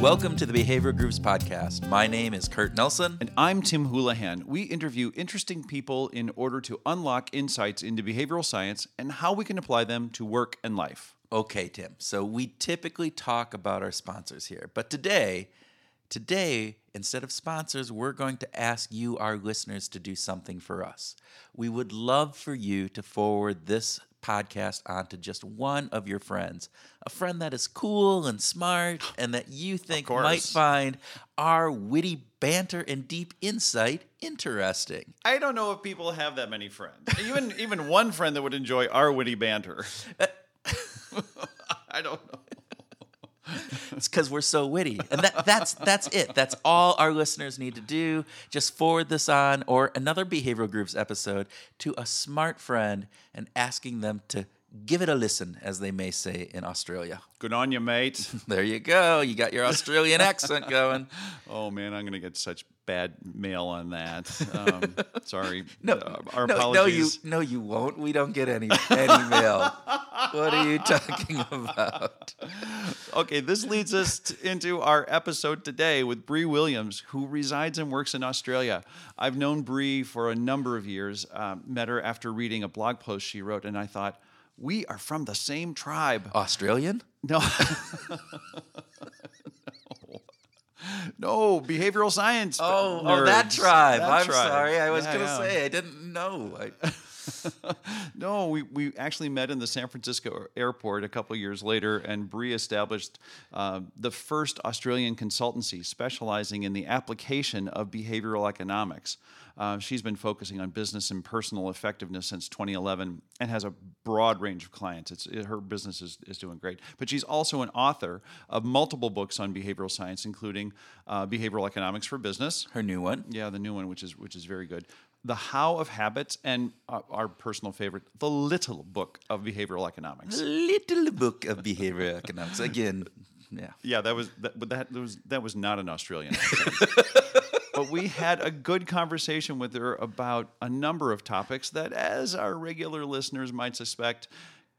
Welcome to the Behavior Grooves Podcast. My name is Kurt Nelson. And I'm Tim Houlihan. We interview interesting people in order to unlock insights into behavioral science and how we can apply them to work and life. Okay, Tim. So we typically talk about our sponsors here, but today, today, instead of sponsors, we're going to ask you, our listeners, to do something for us. We would love for you to forward this podcast onto just one of your friends, a friend that is cool and smart and that you think might find our witty banter and deep insight interesting. I don't know if people have that many friends. Even even one friend that would enjoy our witty banter. Uh, I don't know. It's because we're so witty, and that, that's that's it. That's all our listeners need to do. Just forward this on, or another behavioral Grooves episode, to a smart friend, and asking them to give it a listen, as they may say in Australia. Good on you, mate. There you go. You got your Australian accent going. Oh man, I'm gonna get such bad mail on that. Um, sorry. No, Uh, our no, apologies. no, you no, you won't. We don't get any any mail. What are you talking about? Okay, this leads us into our episode today with Bri Williams, who resides and works in Australia. I've known Bri for a number of years. Um, met her after reading a blog post she wrote, and I thought we are from the same tribe. Australian? No. no, behavioral science. Oh, oh, that tribe. That I'm tribe. sorry. I was Yeah, gonna yeah. say I didn't know. I, no, we, we actually met in the San Francisco airport a couple years later, and Bri established uh, the first Australian consultancy specializing in the application of behavioral economics. Uh, she's been focusing on business and personal effectiveness since 2011 and has a broad range of clients. It's, it- her business is, is doing great. But she's also an author of multiple books on behavioral science, including uh, Behavioral Economics for Business, her new one. yeah, the new one, which is which is very good. The How of Habits, and uh, our personal favorite, the Little Book of Behavioral Economics. Little book of behavioral economics. Again, yeah. Yeah, that was that, but that was that was not an Australian but we had a good conversation with her about a number of topics that, as our regular listeners might suspect,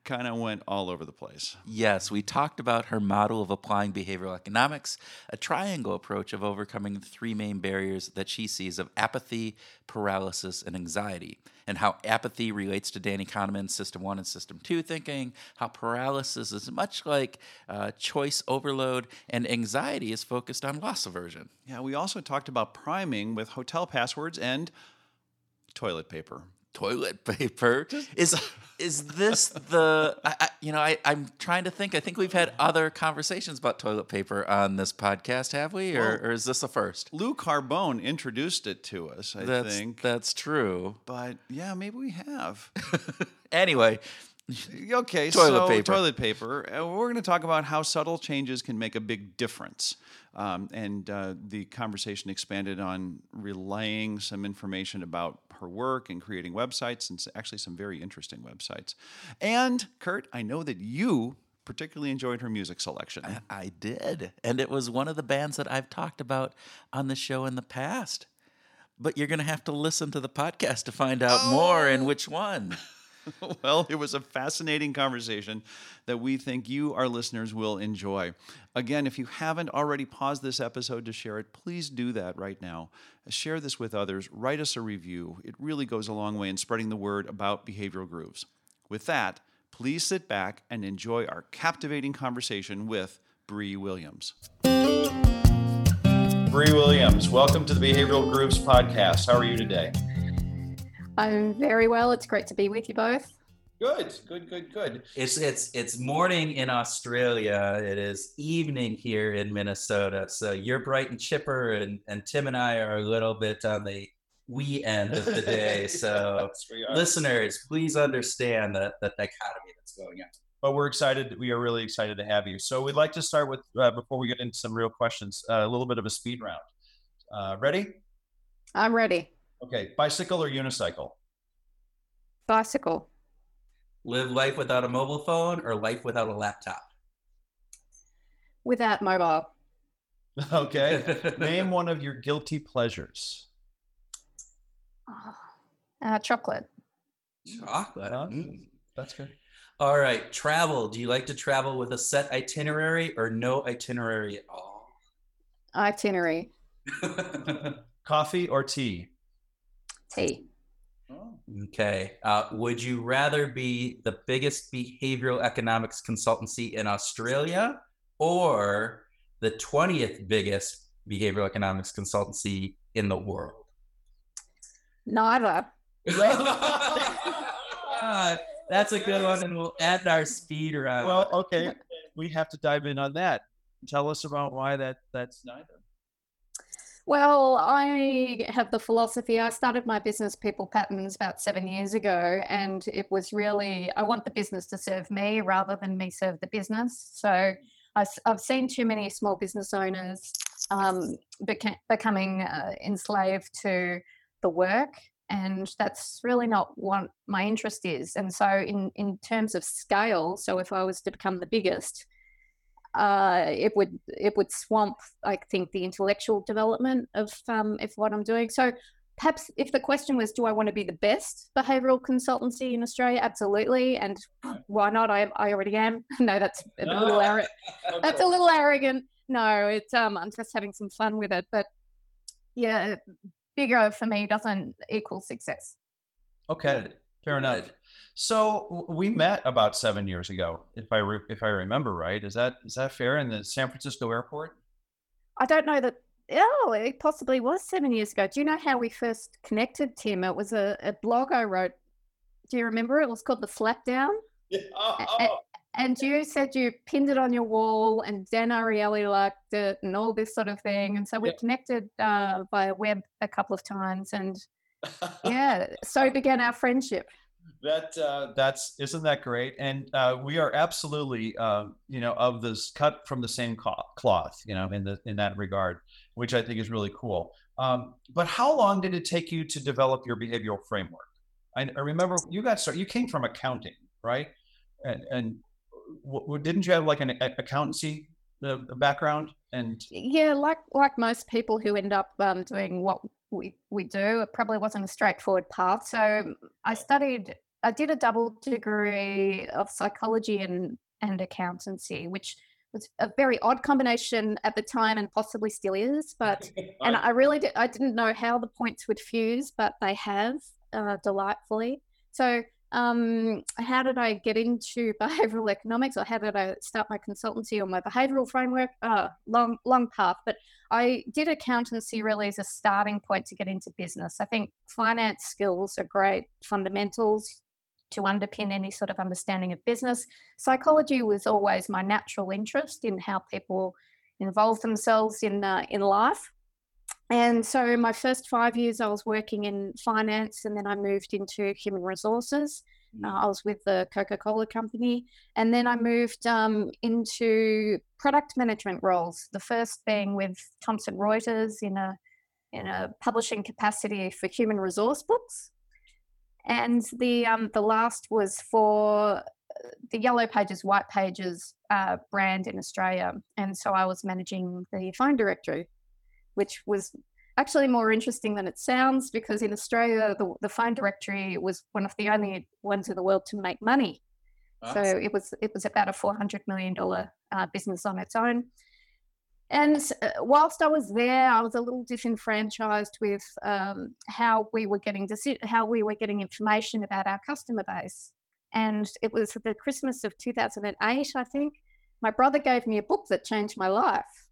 kind of went all over the place. Yes, we talked about her model of applying behavioral economics, a triangle approach of overcoming the three main barriers that she sees of apathy, paralysis, and anxiety, and how apathy relates to Danny Kahneman's System 1 and System 2 thinking, how paralysis is much like uh, choice overload, and anxiety is focused on loss aversion. Yeah, we also talked about priming with hotel passwords and toilet paper. Toilet paper. Is is this the? I, I, you know, I I'm trying to think. I think we've had other conversations about toilet paper on this podcast, have we? Or, Well- or is this the first? Lou Carbone introduced it to us, I That's think. that's true. But yeah, maybe we have. Anyway, Okay, Toilet so paper. toilet paper. Uh, we're going to talk about how subtle changes can make a big difference. Um, and uh, the conversation expanded on relaying some information about her work and creating websites, and actually some very interesting websites. And Kurt, I know that you particularly enjoyed her music selection. I did, and it was one of the bands that I've talked about on the show in the past. But you're going to have to listen to the podcast to find out more and which one. well, it was a fascinating conversation that we think you, our listeners, will enjoy. Again, if you haven't already paused this episode to share it, please do that right now. Share this with others, write us a review. It really goes a long way in spreading the word about behavioral grooves. With that, please sit back and enjoy our captivating conversation with Bri Williams. Bri Williams, welcome to the Behavioral Grooves podcast. How are you today? I'm very well. It's great to be with you both. Good, good, good, good. It's it's it's morning in Australia. It is evening here in Minnesota. So you're bright and chipper, and and Tim and I are a little bit on the wee end of the day. So Yes, listeners, please understand that the dichotomy that's going on. but we're excited. We are really excited to have you. So we'd like to start with uh, before we get into some real questions, uh, a little bit of a speed round. Uh, ready? I'm ready. Okay. Bicycle or unicycle? Bicycle, Live life without a mobile phone or life without a laptop. without mobile. Okay. Name one of your guilty pleasures. Oh, Uh, chocolate. Chocolate. Huh? Mm. That's good. All right, travel. Do you like to travel with a set itinerary or no itinerary at all? itinerary. Coffee or tea? Tea. Okay. Uh, would you rather be the biggest behavioral economics consultancy in Australia or the 20th biggest behavioral economics consultancy in the world? Neither. Uh, that's a good one, and we'll add our speed around. Well, okay. We have to dive in on that. Tell us about why that that's neither. Well, I have the philosophy. I started my business, PeoplePatterns, about seven years ago, and it was really I want the business to serve me rather than me serve the business. So I, have seen too many small business owners um, beca- becoming uh, enslaved to the work and that's really not what my interest is and so in in terms of scale so if i was to become the biggest uh, it would it would swamp i think the intellectual development of um, of what i'm doing. So perhaps if the question was do i want to be the best behavioral consultancy in australia? Absolutely. And why not? I, I already am. No that's a little ar- that's a little arrogant. No it's um i'm just having some fun with it. But yeah bigger for me doesn't equal success. Okay, fair enough. So we met about seven years ago, if I re- if I remember right. Is that is that fair in the San Francisco airport? I don't know that. Oh, it possibly was seven years ago. Do you know how we first connected, Tim? It was a, a blog I wrote. Do you remember? It was called the Slapdown. Yeah. Oh, oh. And you said you pinned it on your wall, and Dan Ariely liked it, and all this sort of thing. And so we yep. connected uh, via web a couple of times, and yeah, so began our friendship. That uh, that's isn't that great? And uh, we are absolutely, uh, you know, of this cut from the same cloth, you know, in the in that regard, which I think is really cool. Um, but how long did it take you to develop your behavioral framework? I, I remember you got started. You came from accounting, right? And, and w- didn't you have like an accountancy uh, background and yeah like like most people who end up um, doing what we, we do it probably wasn't a straightforward path. So i studied i did a double degree of psychology and and accountancy which was a very odd combination at the time and possibly still is but and i really did i didn't know how the points would fuse but they have uh, delightfully. So um, how did I get into behavioral economics or how did I start my consultancy or my behavioral framework? Uh, long, long path, but I did accountancy really as a starting point to get into business. I think finance skills are great fundamentals to underpin any sort of understanding of business. Psychology was always my natural interest in how people involve themselves in uh, in life. And so my first five years, I was working in finance, and then I moved into human resources. Uh, mm. I was with the Coca Cola company, and then I moved um, into product management roles. The first being with Thomson Reuters in a in a publishing capacity for human resource books, and the um, the last was for uh, the Yellow Pages, White Pages uh, brand in Australia, and so I was managing the phone directory which was actually more interesting than it sounds because in Australia, the, the phone directory was one of the only ones in the world to make money. So it was it was about a four hundred million dollar uh, business on its own. And uh, whilst I was there, I was a little disenfranchised with um, how we were getting deci- how we were getting information about our customer base. And it was the Christmas of 2008, I think. My brother gave me a book that changed my life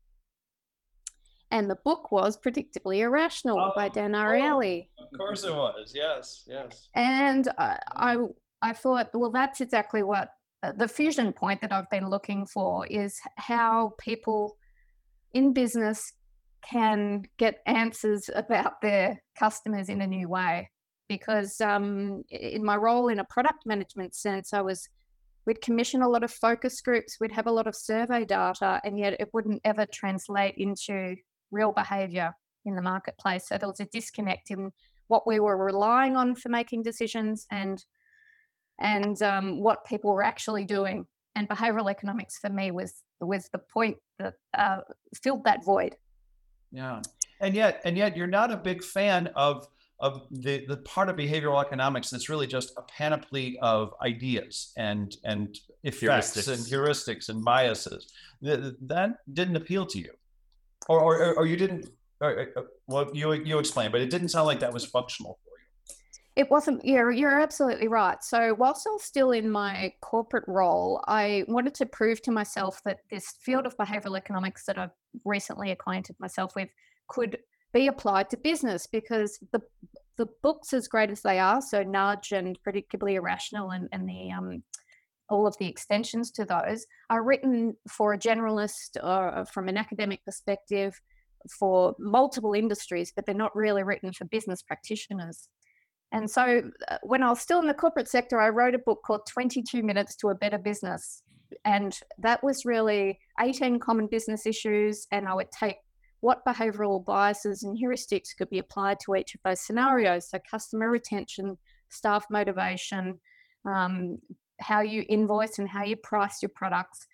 and the book was Predictably Irrational oh, by Dan Ariely. Oh, of course it was. Yes, yes. And uh, I, I thought, well, that's exactly what uh, the fusion point that I've been looking for is how people in business can get answers about their customers in a new way. Because um, in my role in a product management sense, I was we'd commission a lot of focus groups, we'd have a lot of survey data, and yet it wouldn't ever translate into real behavior in the marketplace. So there was a disconnect in what we were relying on for making decisions and and um, what people were actually doing. And behavioral economics for me was was the point that uh, filled that void. Yeah, and yet and yet you're not a big fan of of the, the part of behavioral economics that's really just a panoply of ideas and and effects heuristics. and heuristics and biases. That, that didn't appeal to you. Or or, or you didn't. Or, well, you you explain, but it didn't sound like that was functional for you. It wasn't. Yeah, you're absolutely right. So whilst I was still in my corporate role, I wanted to prove to myself that this field of behavioral economics that I've recently acquainted myself with could be applied to business because the the books, as great as they are, so Nudge and Predictably Irrational and, and the um, all of the extensions to those are written for a generalist or uh, from an academic perspective for multiple industries, but they're not really written for business practitioners. And so uh, when I was still in the corporate sector, I wrote a book called 22 Minutes to a Better Business. And that was really 18 common business issues. And I would take what behavioral biases and heuristics could be applied to each of those scenarios. So, customer retention, staff motivation, um, how you invoice and how you price your products.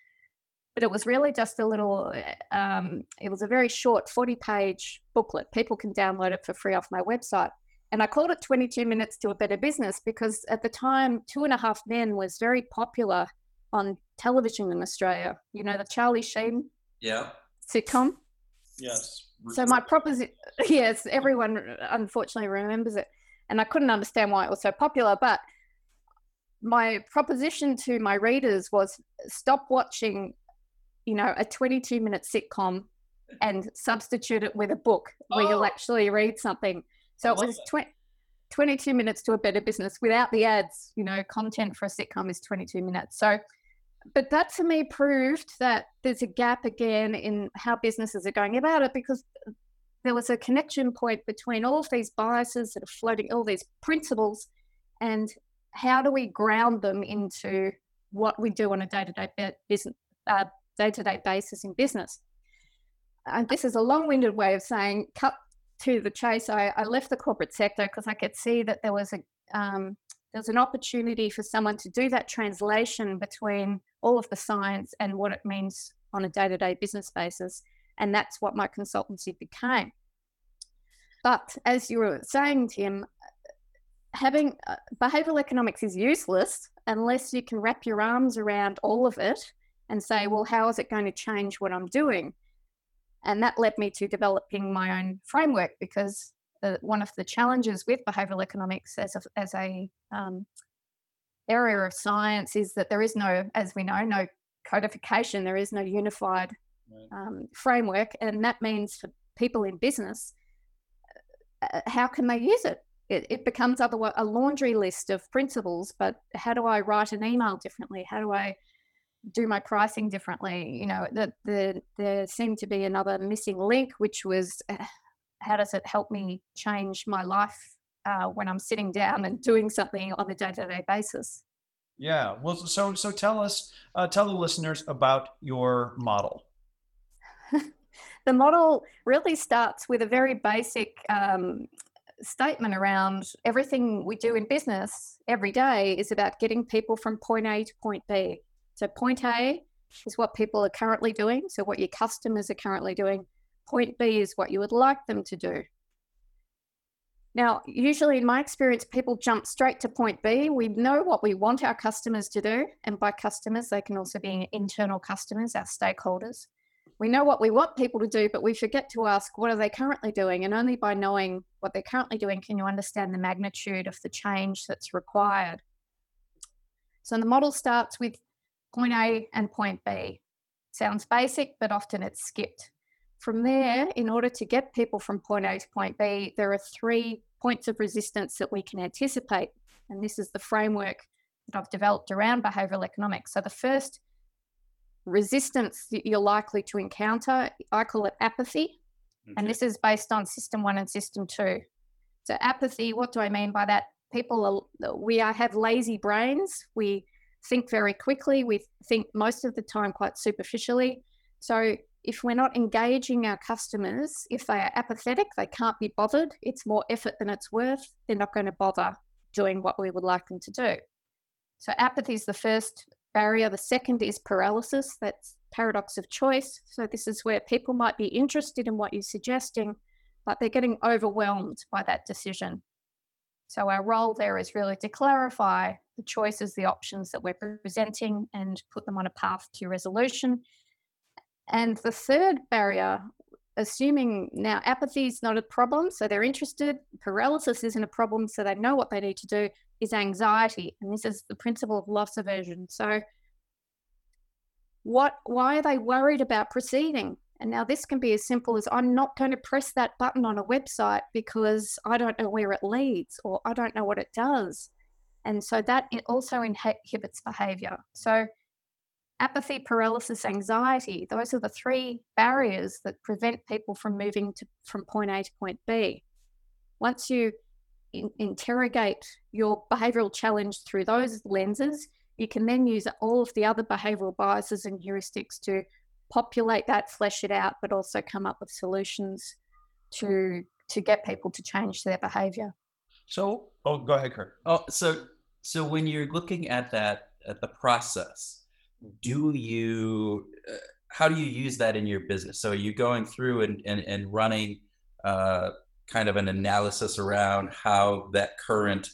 But it was really just a little, um, it was a very short 40 page booklet. People can download it for free off my website. And I called it 22 Minutes to a Better Business because at the time, Two and a Half Men was very popular on television in Australia. You know, the Charlie Sheen yeah. sitcom. Yes. So my proposition, yes, everyone unfortunately remembers it, and I couldn't understand why it was so popular. But my proposition to my readers was stop watching, you know, a 22 minute sitcom and substitute it with a book where oh. you'll actually read something. So it was 20, 22 minutes to a better business without the ads. You know, content for a sitcom is 22 minutes. So but that to me proved that there's a gap again in how businesses are going about it because there was a connection point between all of these biases that are floating, all these principles, and how do we ground them into what we do on a day-to-day business, uh, day-to-day basis in business. And this is a long-winded way of saying, cut to the chase. I, I left the corporate sector because I could see that there was a um, there's an opportunity for someone to do that translation between all of the science and what it means on a day to day business basis. And that's what my consultancy became. But as you were saying, Tim, having uh, behavioral economics is useless unless you can wrap your arms around all of it and say, well, how is it going to change what I'm doing? And that led me to developing my own framework because uh, one of the challenges with behavioral economics as a, as a um, area of science is that there is no, as we know, no codification. There is no unified um, framework, and that means for people in business, uh, how can they use it? It, it becomes other, a laundry list of principles. But how do I write an email differently? How do I do my pricing differently? You know, that the, there seemed to be another missing link, which was uh, how does it help me change my life uh, when I'm sitting down and doing something on a day-to-day basis. Yeah. Well, so so tell us, uh, tell the listeners about your model. the model really starts with a very basic um, statement around everything we do in business every day is about getting people from point A to point B. So point A is what people are currently doing. So what your customers are currently doing. Point B is what you would like them to do. Now, usually in my experience, people jump straight to point B. We know what we want our customers to do. And by customers, they can also be internal customers, our stakeholders. We know what we want people to do, but we forget to ask, what are they currently doing? And only by knowing what they're currently doing can you understand the magnitude of the change that's required. So the model starts with point A and point B. Sounds basic, but often it's skipped. From there, in order to get people from point A to point B, there are three points of resistance that we can anticipate. And this is the framework that I've developed around behavioral economics. So the first resistance that you're likely to encounter, I call it apathy. Okay. And this is based on system one and system two. So apathy, what do I mean by that? People are we are have lazy brains. We think very quickly. We think most of the time quite superficially. So if we're not engaging our customers, if they are apathetic, they can't be bothered, it's more effort than it's worth, they're not going to bother doing what we would like them to do. So, apathy is the first barrier. The second is paralysis. That's paradox of choice. So, this is where people might be interested in what you're suggesting, but they're getting overwhelmed by that decision. So, our role there is really to clarify the choices, the options that we're presenting, and put them on a path to resolution and the third barrier assuming now apathy is not a problem, so they're interested. Paralysis isn't a problem, so they know what they need to do. Is anxiety, and this is the principle of loss aversion. So, what? Why are they worried about proceeding? And now this can be as simple as I'm not going to press that button on a website because I don't know where it leads or I don't know what it does. And so that it also inhibits behavior. So apathy, paralysis, anxiety, those are the three barriers that prevent people from moving to, from point A to point B. Once you in, interrogate your behavioral challenge through those lenses, you can then use all of the other behavioral biases and heuristics to populate that, flesh it out, but also come up with solutions to to get people to change their behavior. So, oh, go ahead, Kurt. Oh, so so when you're looking at that at the process, do you uh, how do you use that in your business? So are you going through and and, and running uh, kind of an analysis around how that current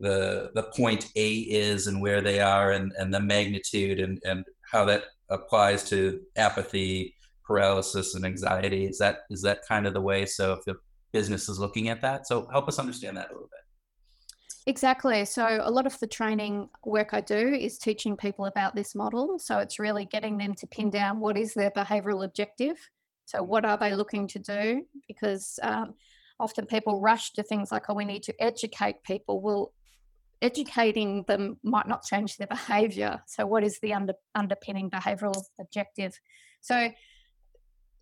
the the point A is and where they are and, and the magnitude and, and how that applies to apathy, paralysis, and anxiety. Is that is that kind of the way? So if the business is looking at that, so help us understand that a little bit. Exactly. So a lot of the training work I do is teaching people about this model. So it's really getting them to pin down what is their behavioral objective. So what are they looking to do? Because um, often people rush to things like, oh, we need to educate people. Well, educating them might not change their behavior. So, what is the under, underpinning behavioral objective? So,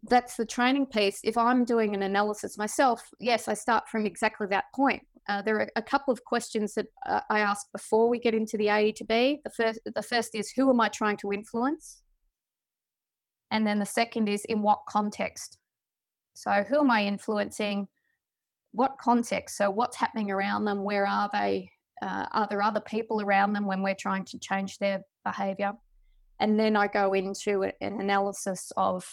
that's the training piece. If I'm doing an analysis myself, yes, I start from exactly that point. Uh, there are a couple of questions that uh, I ask before we get into the A to B. The first, the first is who am I trying to influence, and then the second is in what context. So, who am I influencing? What context? So, what's happening around them? Where are they? uh, are there other people around them when we're trying to change their behavior? And then I go into an analysis of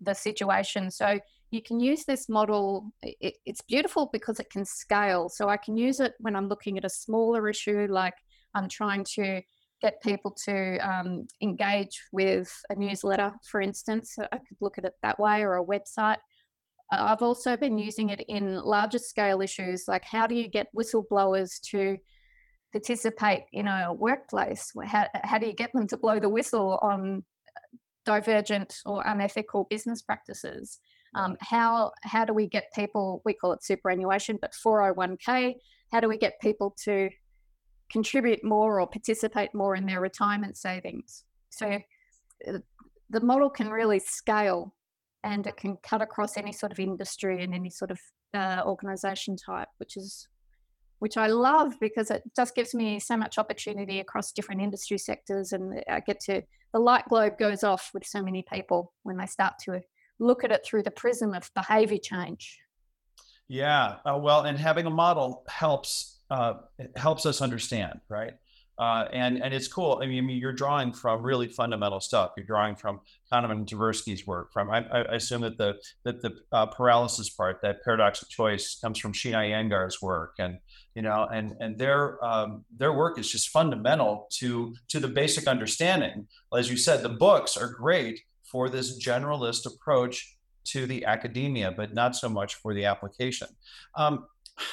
the situation. So you can use this model. It, it's beautiful because it can scale. So I can use it when I'm looking at a smaller issue, like I'm trying to get people to um, engage with a newsletter, for instance. I could look at it that way or a website. I've also been using it in larger scale issues like how do you get whistleblowers to participate in a workplace? How, how do you get them to blow the whistle on divergent or unethical business practices? Um, how how do we get people? We call it superannuation, but 401k. How do we get people to contribute more or participate more in their retirement savings? So uh, the model can really scale and it can cut across any sort of industry and any sort of uh, organization type, which is which I love because it just gives me so much opportunity across different industry sectors, and I get to the light globe goes off with so many people when they start to look at it through the prism of behavior change. Yeah, uh, well, and having a model helps uh, helps us understand, right? Uh, and and it's cool. I mean, I mean, you're drawing from really fundamental stuff. You're drawing from Kahneman Tversky's work. From I, I assume that the that the uh, paralysis part, that paradox of choice, comes from Sheena Iyengar's work, and you know, and and their um, their work is just fundamental to to the basic understanding. As you said, the books are great for this generalist approach to the academia, but not so much for the application. Um,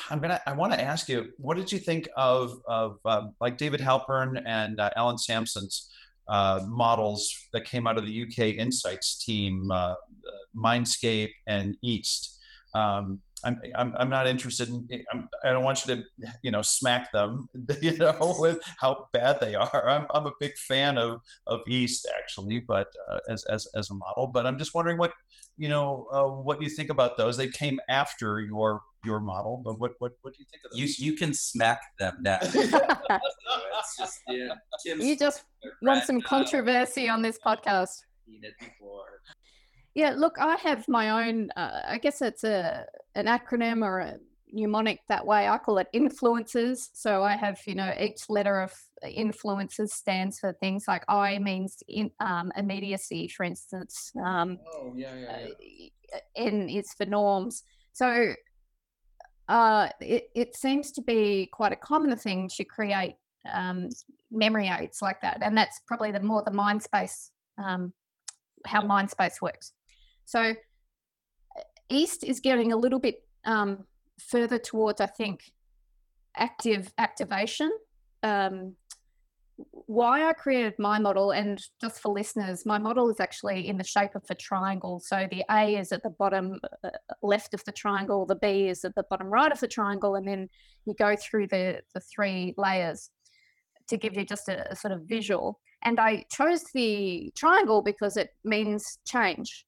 I'm gonna. I want to ask you, what did you think of of um, like David Halpern and uh, Alan Sampson's uh, models that came out of the UK Insights team, uh, Mindspace and East? Um, I'm, I'm, I'm not interested in I'm, I do not want you to you know smack them you know with how bad they are I'm, I'm a big fan of of East actually but uh, as, as as a model but I'm just wondering what you know uh, what you think about those they came after your your model, but what what what do you think of those? You you can smack them now. just, yeah, you just want some controversy on this podcast. Yeah, look, I have my own. Uh, I guess it's a an acronym or a mnemonic that way. I call it influences. So I have, you know, each letter of influences stands for things like I means in um, immediacy, for instance. Um, oh yeah, yeah. yeah. Uh, N is for norms. So uh, it, it seems to be quite a common thing to create um, memory aids like that. And that's probably the more the Mindspace, um, how Mindspace works. So east is getting a little bit um, further towards, I think, active activation. Um, why I created my model, and just for listeners, my model is actually in the shape of a triangle. So the A is at the bottom uh, left of the triangle, the B is at the bottom right of the triangle, and then you go through the, the three layers to give you just a, a sort of visual. And I chose the triangle because it means change.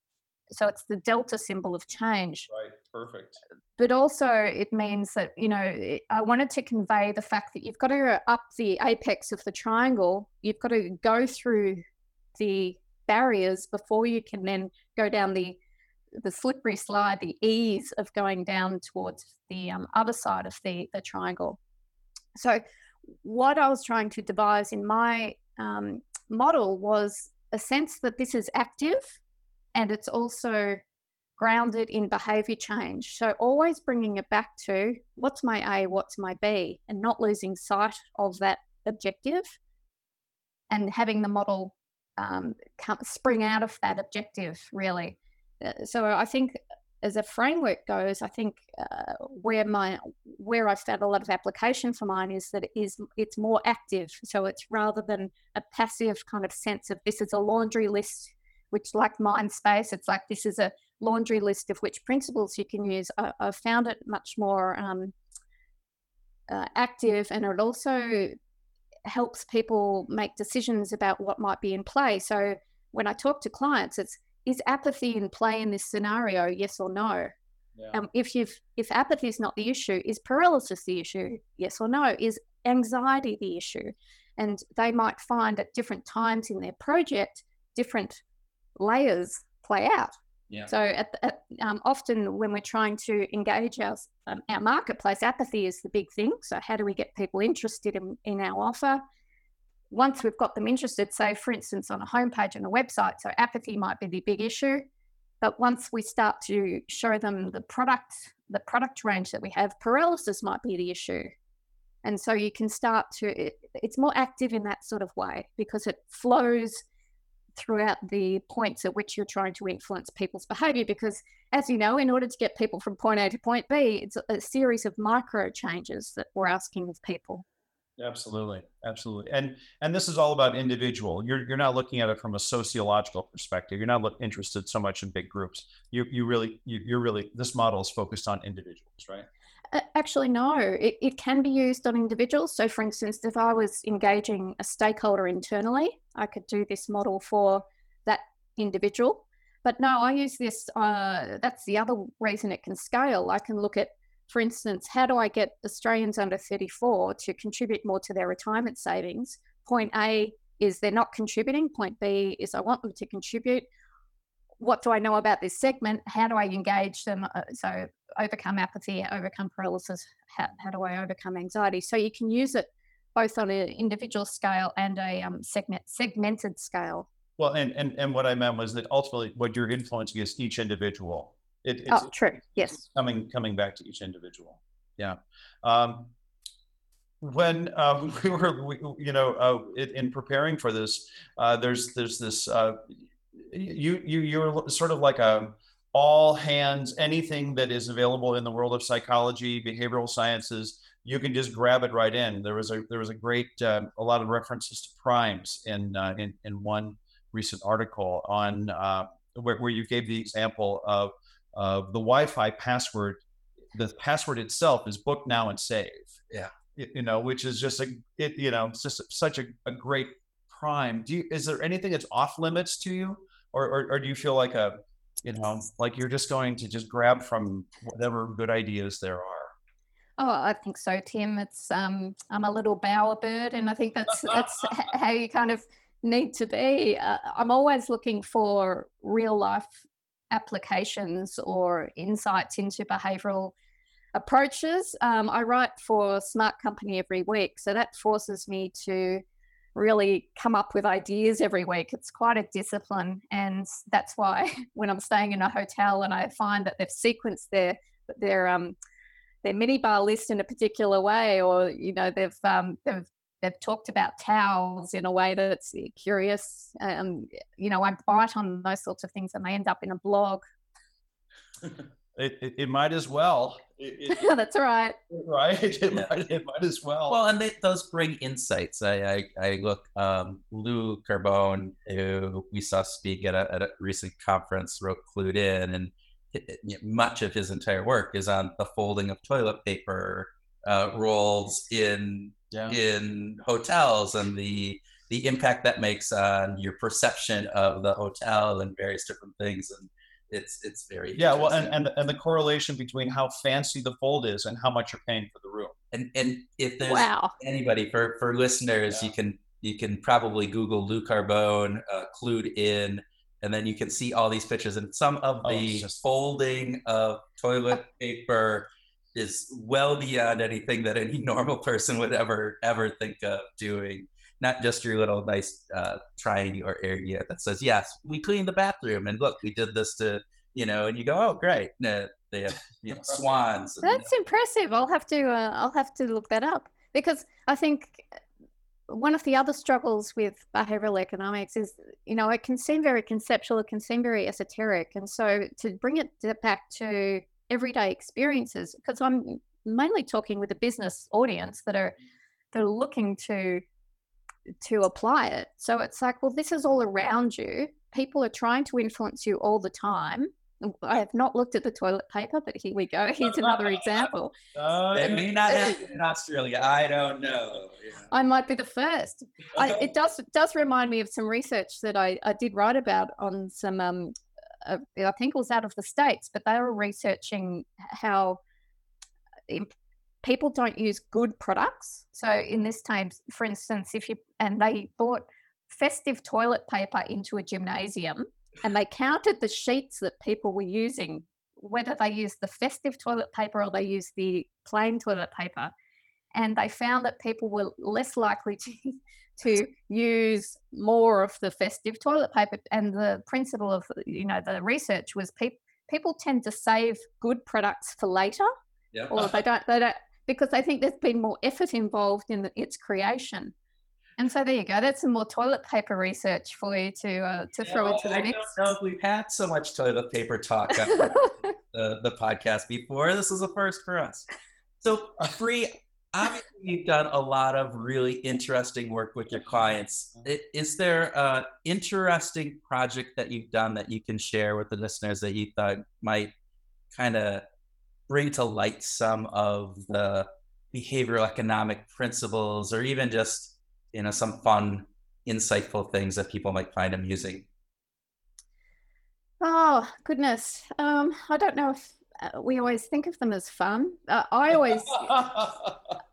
So it's the delta symbol of change. Right, perfect. But also, it means that, you know, I wanted to convey the fact that you've got to go up the apex of the triangle, you've got to go through the barriers before you can then go down the the slippery slide, the ease of going down towards the um, other side of the, the triangle. So, what I was trying to devise in my um, model was a sense that this is active and it's also grounded in behavior change. So always bringing it back to what's my A, what's my B, and not losing sight of that objective and having the model um, come, spring out of that objective, really. Uh, so I think as a framework goes, I think uh, where my where I've found a lot of application for mine is that it is it's more active. So it's rather than a passive kind of sense of this is a laundry list which like Mindspace, it's like this is a laundry list of which principles you can use. I, have found it much more um, uh, active, and it also helps people make decisions about what might be in play. So when I talk to clients, it's is apathy in play in this scenario? Yes or no? Yeah. Um, if you've if apathy is not the issue, is paralysis the issue? Yes or no? Is anxiety the issue? And they might find at different times in their project different layers play out. Yeah. So at, at, um, often when we're trying to engage our, um, our marketplace, apathy is the big thing. So how do we get people interested in, in our offer? Once we've got them interested, say for instance on a homepage on a website, so apathy might be the big issue. But once we start to show them the product, the product range that we have, paralysis might be the issue. And so you can start to, it, it's more active in that sort of way because it flows throughout the points at which you're trying to influence people's behavior. Because, as you know, in order to get people from point A to point B, it's a, series of micro changes that we're asking of people. Absolutely, absolutely, and and this is all about individual. You're you're not looking at it from a sociological perspective. You're not look, interested so much in big groups. You you really you, you're really this model is focused on individuals, right? Actually, no. It, it can be used on individuals. So, for instance, if I was engaging a stakeholder internally, I could do this model for that individual. But no, I use this. Uh, that's the other reason it can scale. I can look at, for instance, how do I get Australians under 34 to contribute more to their retirement savings? Point A is they're not contributing. Point B is I want them to contribute. What do I know about this segment? How do I engage them? Uh, so overcome apathy, overcome paralysis, how, how do I overcome anxiety? So you can use it both on an individual scale and a um, segment segmented scale. Well, and, and and what I meant was that ultimately, what you're influencing is each individual. It, oh, true. Yes. Coming coming back to each individual. Yeah. Um, when uh, we were, we, you know, uh, in, in, preparing for this, uh, there's there's this. You you you're sort of like a all hands, anything that is available in the world of psychology, behavioral sciences, you can just grab it right in. There was a there was a great uh, a lot of references to primes in uh, in, in one recent article on uh, where, where you gave the example of of the Wi-Fi password. The password itself is book now and save. Yeah, you know, which is just a it you know it's just such a, a great prime. Do you is there anything that's off limits to you, or, or, or do you feel like a you know like you're just going to just grab from whatever good ideas there are Oh, I think so, Tim. It's um, I'm a little bowerbird, and I think that's that's how you kind of need to be. Uh, I'm always looking for real life applications or insights into behavioural approaches. Um, I write for Smart Company every week, so that forces me to really come up with ideas every week. It's quite a discipline. And that's why when I'm staying in a hotel and I find that they've sequenced their their um their minibar list in a particular way, or you know, they've um they've they've talked about towels in a way that's curious. Um, you know, I bite on those sorts of things and they end up in a blog. it, it, it might as well. It, it, That's right. Right. It, yeah. might, it might as well. Well, and they, those bring insights. I, I, I look, um, Lou Carbone, who we saw speak at a, at a recent conference, wrote Clued In, and it, much of his entire work is on the folding of toilet paper uh, rolls in yeah. in hotels and the the impact that makes on your perception of the hotel and various different things and it's it's very yeah well and, and and the correlation between how fancy the fold is and how much you're paying for the room and and if there's wow. anybody for for listeners yeah. you can you can probably google lou carbone uh, clued in and then you can see all these pictures and some of oh, the oh, just... folding of toilet paper is well beyond anything that any normal person would ever ever think of doing not just your little nice uh, triangular area that says yes we cleaned the bathroom and look we did this to you know and you go oh great. Uh, they have you know swans that's impressive. I'll have to uh, i'll have to look that up because i think one of the other struggles with behavioral economics is you know it can seem very conceptual it can seem very esoteric and so to bring it back to everyday experiences because i'm mainly talking with a business audience that are that are looking to to apply it so it's like well this is all around you people are trying to influence you all the time I have not looked at the toilet paper, but here we go. Here's another example. Uh, it may not happen in Australia. I don't know. Yeah. I might be the first. I, it does does remind me of some research that I, I did write about on some um, uh, I think it was out of the States, but they were researching how people don't use good products. So in this time, for instance, if you, and they bought festive toilet paper into a gymnasium and they counted the sheets that people were using, whether they used the festive toilet paper or they used the plain toilet paper. And they found that people were less likely to to use more of the festive toilet paper. And the principle of you know the research was people people tend to save good products for later, yeah. or they don't they don't because I think there's been more effort involved in the, its creation. And so there you go. That's some more toilet paper research for you to uh, to throw into the mix. I don't know if we've had so much toilet paper talk on the, the podcast before. This is a first for us. So, Bri obviously you've done a lot of really interesting work with your clients is there an interesting project that you've done that you can share with the listeners that you thought might kind of bring to light some of the behavioral economic principles or even just you know some fun insightful things that people might find amusing oh goodness um, i don't know if uh, we always think of them as fun. Uh, I always,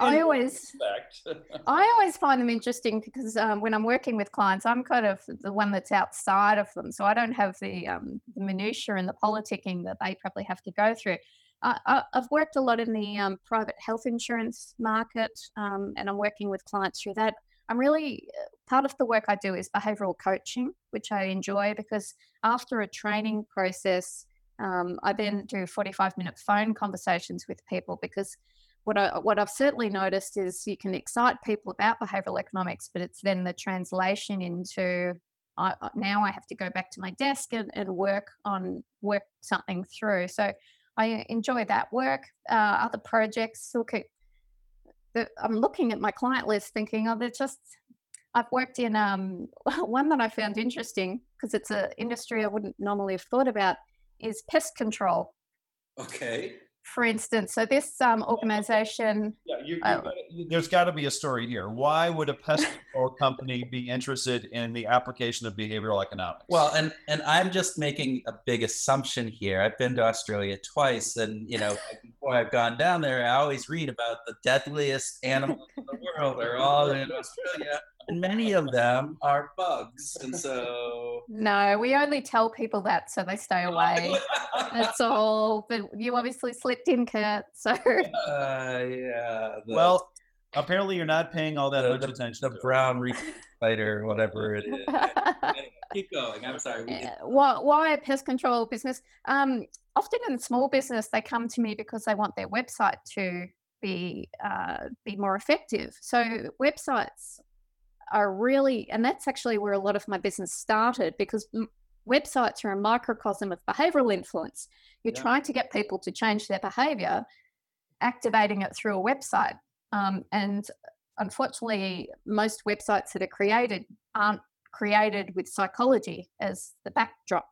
I always, I always find them interesting because um, when I'm working with clients, I'm kind of the one that's outside of them, so I don't have the, um, the minutia and the politicking that they probably have to go through. I, have worked a lot in the um, private health insurance market, um, and I'm working with clients through that. I'm really uh, part of the work I do is behavioral coaching, which I enjoy because after a training process, um, I then do 45 minute phone conversations with people because what I what I've certainly noticed is you can excite people about behavioral economics, but it's then the translation into I, now I have to go back to my desk and, and work on work something through. So I enjoy that work. Uh, other projects look at the, I'm looking at my client list, thinking, oh, they're just. I've worked in um, one that I found interesting because it's an industry I wouldn't normally have thought about is pest control. Okay. For instance, so this um, organization. Yeah, you, uh, there's got to be a story here. Why would a pest control company be interested in the application of behavioral economics? Well, and and I'm just making a big assumption here. I've been to Australia twice, and you know, before I've gone down there, I always read about the deadliest animals in the world. They're all in Australia and many of them are bugs. And so No, we only tell people that so they stay away. That's all. But you obviously slipped in, Kurt. So uh, yeah. The, well, apparently you're not paying all that the, much the, attention. The brown fighter, whatever it is. Keep going. I'm sorry. Yeah. Why, why a pest control business? Um, often in small business, they come to me because they want their website to be uh, be more effective. So websites are really, and that's actually where a lot of my business started because m- websites are a microcosm of behavioral influence. You're Yeah. trying to get people to change their behavior, activating it through a website. Um, and unfortunately, most websites that are created aren't created with psychology as the backdrop.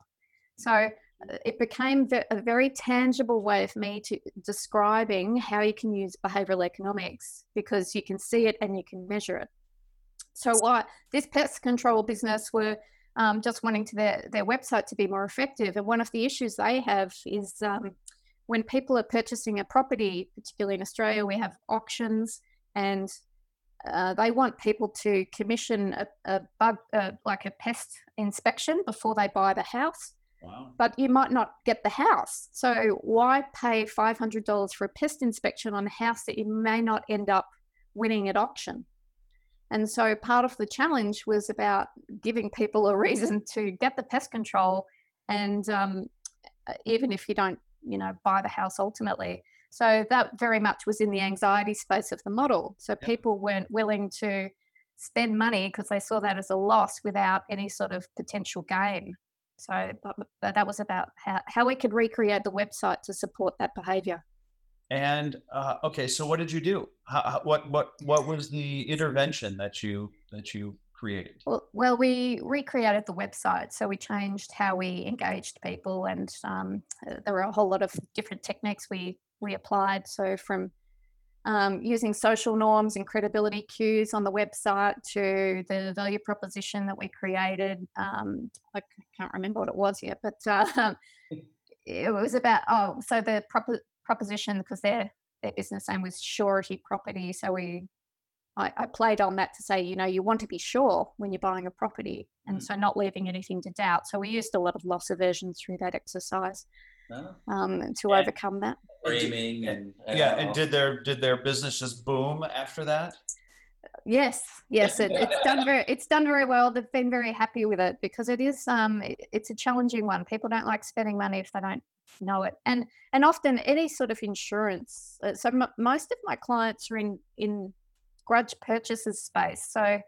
So uh, it became a very tangible way of me to describing how you can use behavioral economics because you can see it and you can measure it. So why this pest control business were um, just wanting to their, their website to be more effective. And one of the issues they have is um, when people are purchasing a property, particularly in Australia, we have auctions and uh, they want people to commission a, a bug, uh, like a pest inspection before they buy the house Wow. but you might not get the house. So why pay $500 for a pest inspection on a house that you may not end up winning at auction? And so part of the challenge was about giving people a reason to get the pest control, and um, uh, even if you don't, you know, buy the house ultimately. So that very much was in the anxiety space of the model. So people weren't willing to spend money because they saw that as a loss without any sort of potential gain. So but, but that was about how, how we could recreate the website to support that behavior. And uh, okay, so what did you do? How, what what what was the intervention that you that you created? Well, well, we recreated the website, so we changed how we engaged people, and um, there were a whole lot of different techniques we we applied. So from um, using social norms and credibility cues on the website to the value proposition that we created. Um, I can't remember what it was yet, but uh, it was about oh, so the propo- proposition because their their business name was Surety Property, so we I, I played on that to say, you know, you want to be sure when you're buying a property, and Mm. so not leaving anything to doubt. So we used a lot of loss aversion through that exercise um, to And- overcome that. Framing and, Yeah, and did their did their business just boom after that? Yes, yes, it, it's done very it's done very well. They've been very happy with it because it is um it- it's a challenging one. People don't like spending money if they don't know it, and and often any sort of insurance. uh, So m- most of my clients are in in grudge purchases space. So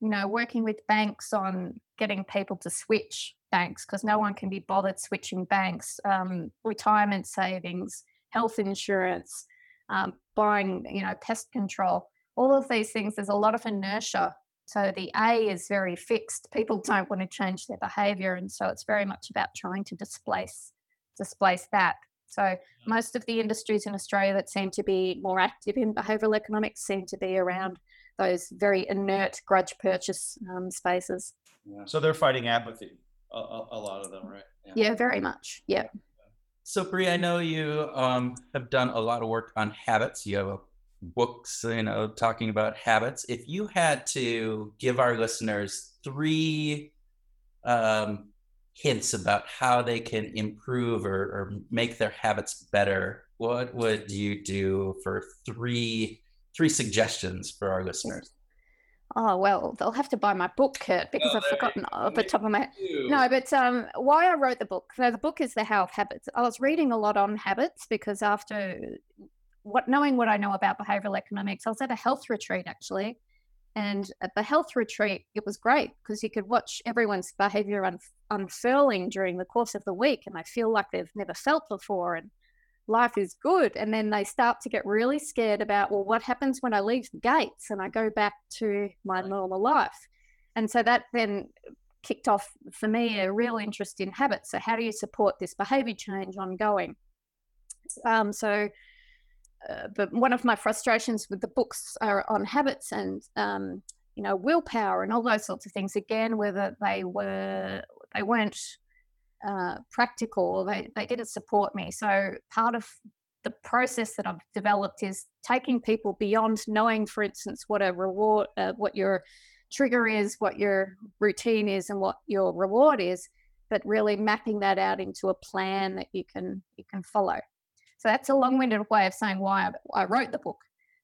you know, working with banks on getting people to switch banks because no one can be bothered switching banks. Um, retirement savings, health insurance, um, buying you know pest control all of these things, there's a lot of inertia. So the A is very fixed. People don't want to change their behavior. And so it's very much about trying to displace displace that. So most of the industries in Australia that seem to be more active in behavioral economics seem to be around those very inert grudge purchase um, spaces. So they're fighting apathy. A, a, lot of them, right? Yeah, very much. Yeah. So, Bri, I know you um, have done a lot of work on habits. You have a books, you know, talking about habits. If you had to give our listeners three um, hints about how they can improve or, or make their habits better, what would you do for three three suggestions for our listeners? Oh well, they'll have to buy my book, Kurt, because Oh, I've forgotten off the top of my head. No, but um, why I wrote the book. So the book is the How of Habits. I was reading a lot on habits because after what knowing what I know about behavioral economics, I was at a health retreat actually, and at the health retreat, it was great because you could watch everyone's behavior un- unfurling during the course of the week, and they feel like they've never felt before, and life is good. And then they start to get really scared about, well, what happens when I leave the gates and I go back to my normal life? And so that then kicked off for me a real interest in habits. So, how do you support this behavior change ongoing? Um, so, uh, but one of my frustrations with the books are on habits and um, you know willpower and all those sorts of things. Again whether they were they weren't uh, practical or they, they didn't support me. So part of the process that i've developed is taking people beyond knowing for instance what a reward uh, what your trigger is what your routine is and what your reward is but really mapping that out into a plan that you can you can follow so that's a long-winded way of saying why I, wrote the book.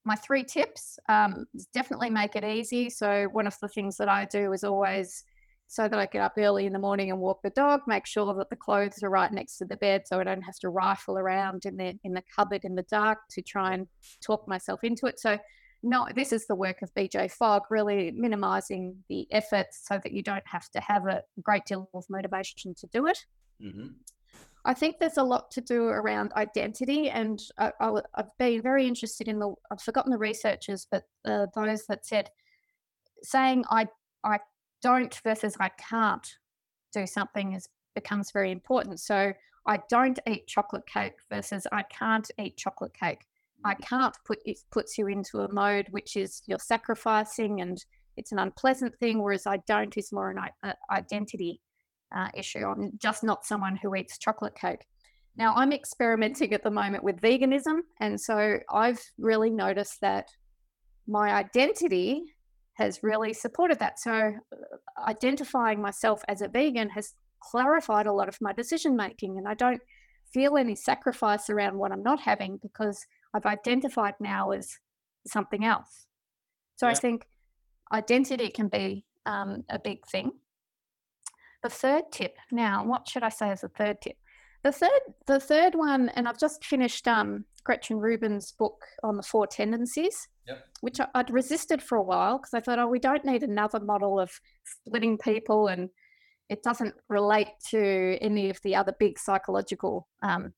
My three tips um, definitely make it easy. So one of the things that I do is always so that I get up early in the morning and walk the dog, make sure that the clothes are right next to the bed, so I don't have to rifle around in the in the cupboard in the dark to try and talk myself into it. So no, this is the work of BJ Fogg, really minimizing the efforts so that you don't have to have a great deal of motivation to do it. Mm-hmm. I think there's a lot to do around identity, and I, have been very interested in the. I've forgotten the researchers, but uh, those that said saying I I don't versus I can't do something is becomes very important. So I don't eat chocolate cake versus I can't eat chocolate cake. I mm-hmm. can't put it puts you into a mode which is you're sacrificing and it's an unpleasant thing, whereas I don't is more an uh, identity uh, issue. I'm just not someone who eats chocolate cake. Now, I'm experimenting at the moment with veganism. And so I've really noticed that my identity has really supported that. So uh, identifying myself as a vegan has clarified a lot of my decision making. And I don't feel any sacrifice around what I'm not having because I've identified now as something else. So yeah. I think identity can be um, a big thing. The third tip. Now, what should I say as a third tip? The third, the third one, and I've just finished um, Gretchen Rubin's book on the four tendencies, yep. which I, would resisted for a while because I thought, oh, we don't need another model of splitting people, and it doesn't relate to any of the other big psychological um,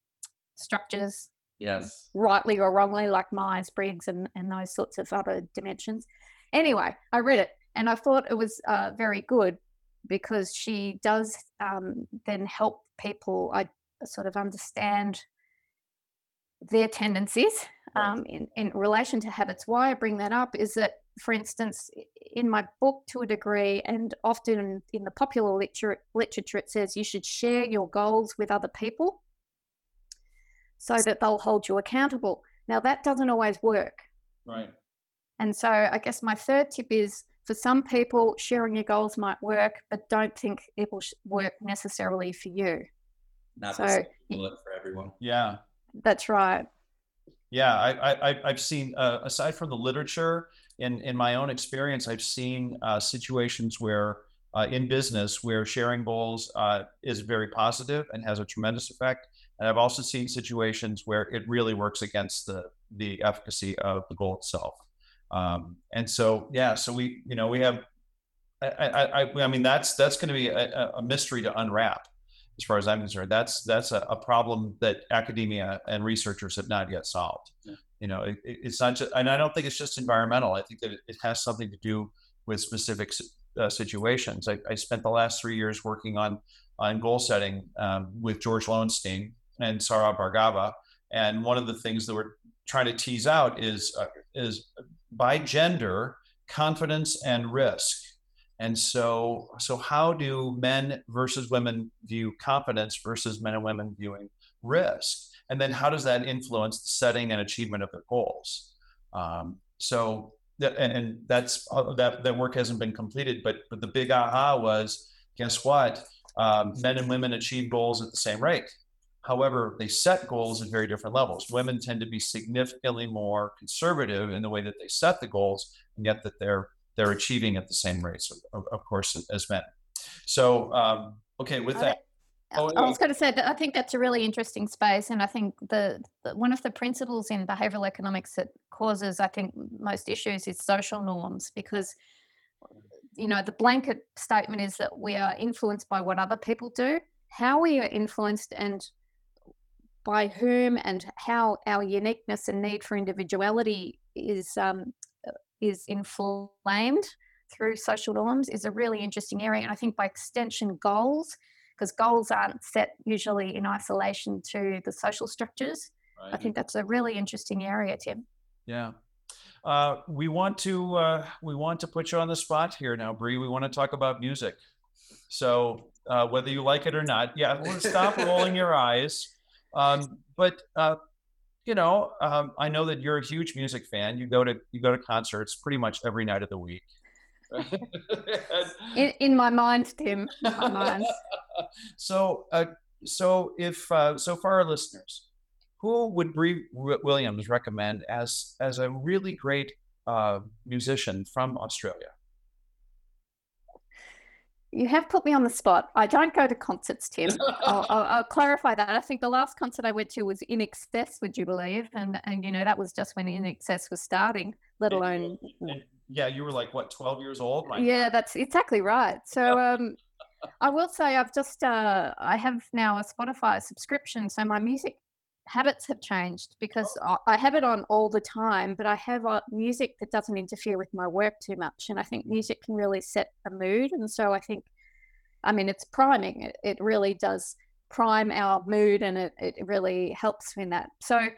structures. Yes. Rightly or wrongly, like Myers Briggs and, and those sorts of other dimensions. Anyway, I read it and I thought it was uh, very good because she does um, then help people I sort of understand their tendencies um, in, in relation to habits. Why I bring that up is that, for instance, in my book to a degree, and often in, the popular literature, literature, it says you should share your goals with other people so that they'll hold you accountable. Now, that doesn't always work. Right. And so, I guess my third tip is for some people, sharing your goals might work, but don't think it will work necessarily for you. Not so, for everyone. Yeah. That's right. Yeah, I, I I've seen uh, aside from the literature, in in my own experience, I've seen uh, situations where uh, in business where sharing goals uh, is very positive and has a tremendous effect, and I've also seen situations where it really works against the the efficacy of the goal itself. Um, and so, yeah, so we you know we have, I I, I, I mean that's that's going to be a, a mystery to unwrap as far as I'm concerned. That's that's a, a, problem that academia and researchers have not yet solved. Yeah. You know, it, it's not just, and I don't think it's just environmental. I think that it, has something to do with specific uh, situations. I, I, spent the last three years working on on goal setting um, with George Loewenstein and Saurabh Bhargava. and one of the things that we're trying to tease out is uh, is by gender confidence and risk and so, so how do men versus women view competence versus men and women viewing risk? And then how does that influence the setting and achievement of their goals? Um, so that, and, and that's uh, that that work hasn't been completed, but but the big aha was, guess what? Um, men and women achieve goals at the same rate. However, they set goals at very different levels. Women tend to be significantly more conservative in the way that they set the goals, and yet that they're they're achieving at the same rates, of, of course, as men. So, um, okay, with that. Oh, I was going to say that I think that's a really interesting space, and I think the, the, one of the principles in behavioral economics that causes, I think, most issues is social norms, because you know the blanket statement is that we are influenced by what other people do. How we are influenced and by whom, and how our uniqueness and need for individuality is um, is inflamed through social norms is a really interesting area. And I think by extension, goals, because goals aren't set usually in isolation to the social structures. Right. I think that's a really interesting area, Tim. Yeah. Uh, we want to uh, we want to put you on the spot here now, Bri. We want to talk about music. So uh, whether you like it or not, yeah, stop rolling your eyes. Um, but uh, you know, um, I know that you're a huge music fan. You go to you go to concerts pretty much every night of the week. in, in, my mind, Tim. My mind. so, uh, so if uh, so, for our listeners, who would Bri Williams recommend as as a really great uh, musician from Australia? You have put me on the spot. I don't go to concerts, Tim. I'll, I'll, I'll, clarify that. I think the last concert I went to was INXS, would you believe? And and you know that was just when INXS was starting, let alone. And, yeah, you were like what, twelve years old? My yeah, that's exactly right. So um, I will say I've just uh, I have now a Spotify subscription, so my music habits have changed because I have it on all the time, but I have uh, music that doesn't interfere with my work too much. And I think music can really set a mood. And so I think, I mean, it's priming. It, it really does prime our mood and it, it really helps in that. So uh,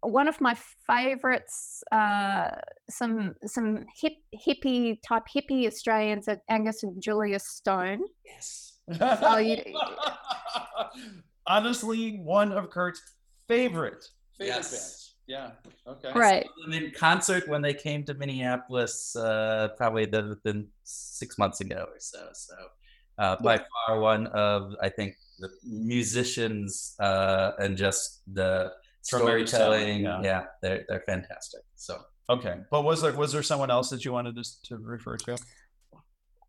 one of my favorites, uh, some some hip hippie type hippie Australians are Angus and Julia Stone. Yes. So you, honestly one of Kurt's favorite favorite yes. bands. Yeah. Okay. Right. in concert when they came to Minneapolis, uh, probably within six months ago or so. So, uh, by far one of I think the musicians uh, and just the storytelling. Yeah. yeah, they're they're fantastic. So. Okay, but was there was there someone else that you wanted to, to refer to?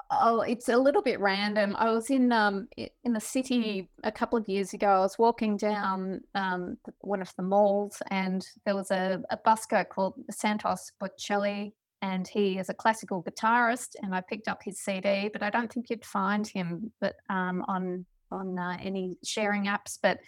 Oh, it's a little bit random. I was in um in the city a couple of years ago. I was walking down um one of the malls, and there was a, a busker called Santos Bocelli, and he is a classical guitarist. And I picked up his CD, but I don't think you'd find him, but um on on uh, any sharing apps. But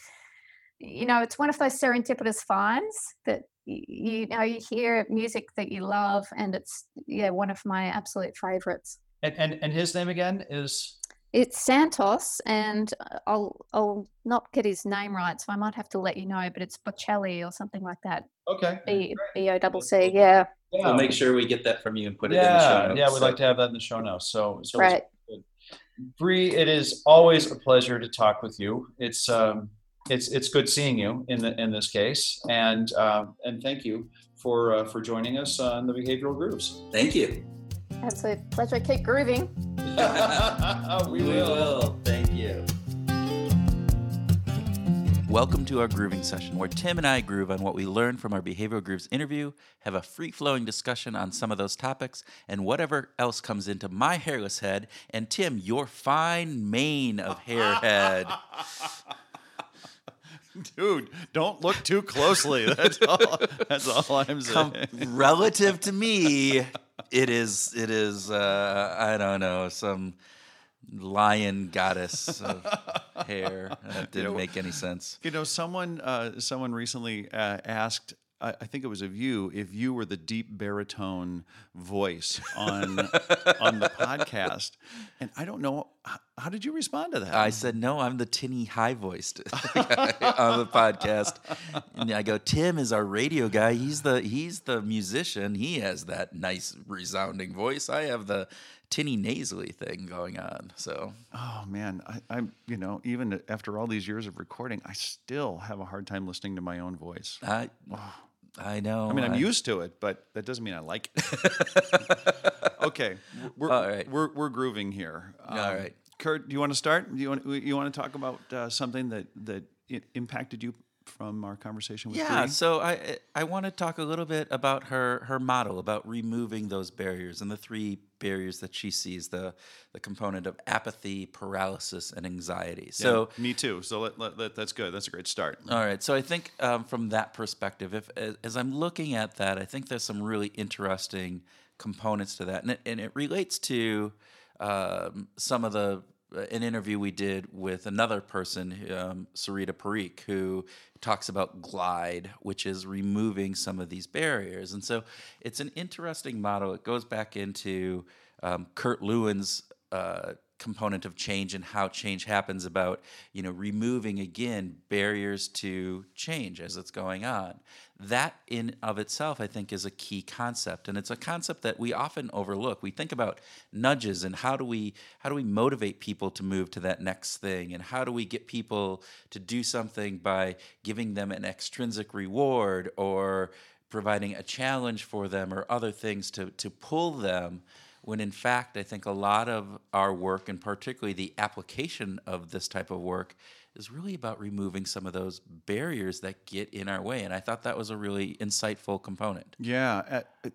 you know, it's one of those serendipitous finds that you, know you hear music that you love, and it's yeah one of my absolute favorites. And, and and his name again is it's Santos, and uh, I'll I'll not get his name right, so I might have to let you know. But it's Bocelli or something like that. Okay. B B O double C. Yeah. yeah. We'll make sure we get that from you and put yeah, it in the show notes. Yeah, we'd like to have that in the show notes. So, so right. Bri, it is always a pleasure to talk with you. It's um, it's it's good seeing you in the in this case, and um, and thank you for uh, for joining us on the Behavioral Grooves. Thank you. Absolute pleasure. Keep grooving. we will. Thank you. Welcome to our grooving session, where Tim and I groove on what we learned from our Behavioral Grooves interview, have a free flowing discussion on some of those topics, and whatever else comes into my hairless head, and Tim, your fine mane of hair head. Dude, don't look too closely. That's all. That's all I'm saying. relative to me, it is. It is. Uh, I don't know some lion goddess of hair. That didn't you know, make any sense. You know, someone uh, someone recently uh, asked I, I think it was of you, if you were the deep baritone voice on on the podcast. And I don't know how, how, did you respond to that? I said no, I'm the tinny high voiced on the podcast. And I go, Tim is our radio guy. He's the he's the musician. He has that nice resounding voice. I have the tinny nasally thing going on. So, oh man, I, am you know even after all these years of recording, I still have a hard time listening to my own voice. I, oh. I know. I mean, I'm I... used to it, but that doesn't mean I like it. okay, we're, All right. we're we're grooving here. Um, All right, Kurt, do you want to start? Do you want you want to talk about uh, something that that impacted you from our conversation with yeah Bri? so i i want to talk a little bit about her her model about removing those barriers and the three barriers that she sees the the component of apathy paralysis and anxiety. So yeah, me too. So let, let, let, that's good. That's a great start. All right. So i think um, from that perspective if as, as, i'm looking at that i think there's some really interesting components to that. And it, and it relates to um, some of the an interview we did with another person, um, Sarita Parikh, who talks about glide, which is removing some of these barriers. And so it's an interesting model. It goes back into um, Kurt Lewin's uh, component of change and how change happens about you know removing again barriers to change as it's going on that in of itself i think is a key concept and it's a concept that we often overlook. We think about nudges and how do we how do we motivate people to move to that next thing and how do we get people to do something by giving them an extrinsic reward or providing a challenge for them or other things to to pull them when in fact, I think a lot of our work, and particularly the application of this type of work, is really about removing some of those barriers that get in our way. And I thought that was a really insightful component. Yeah. Uh, uh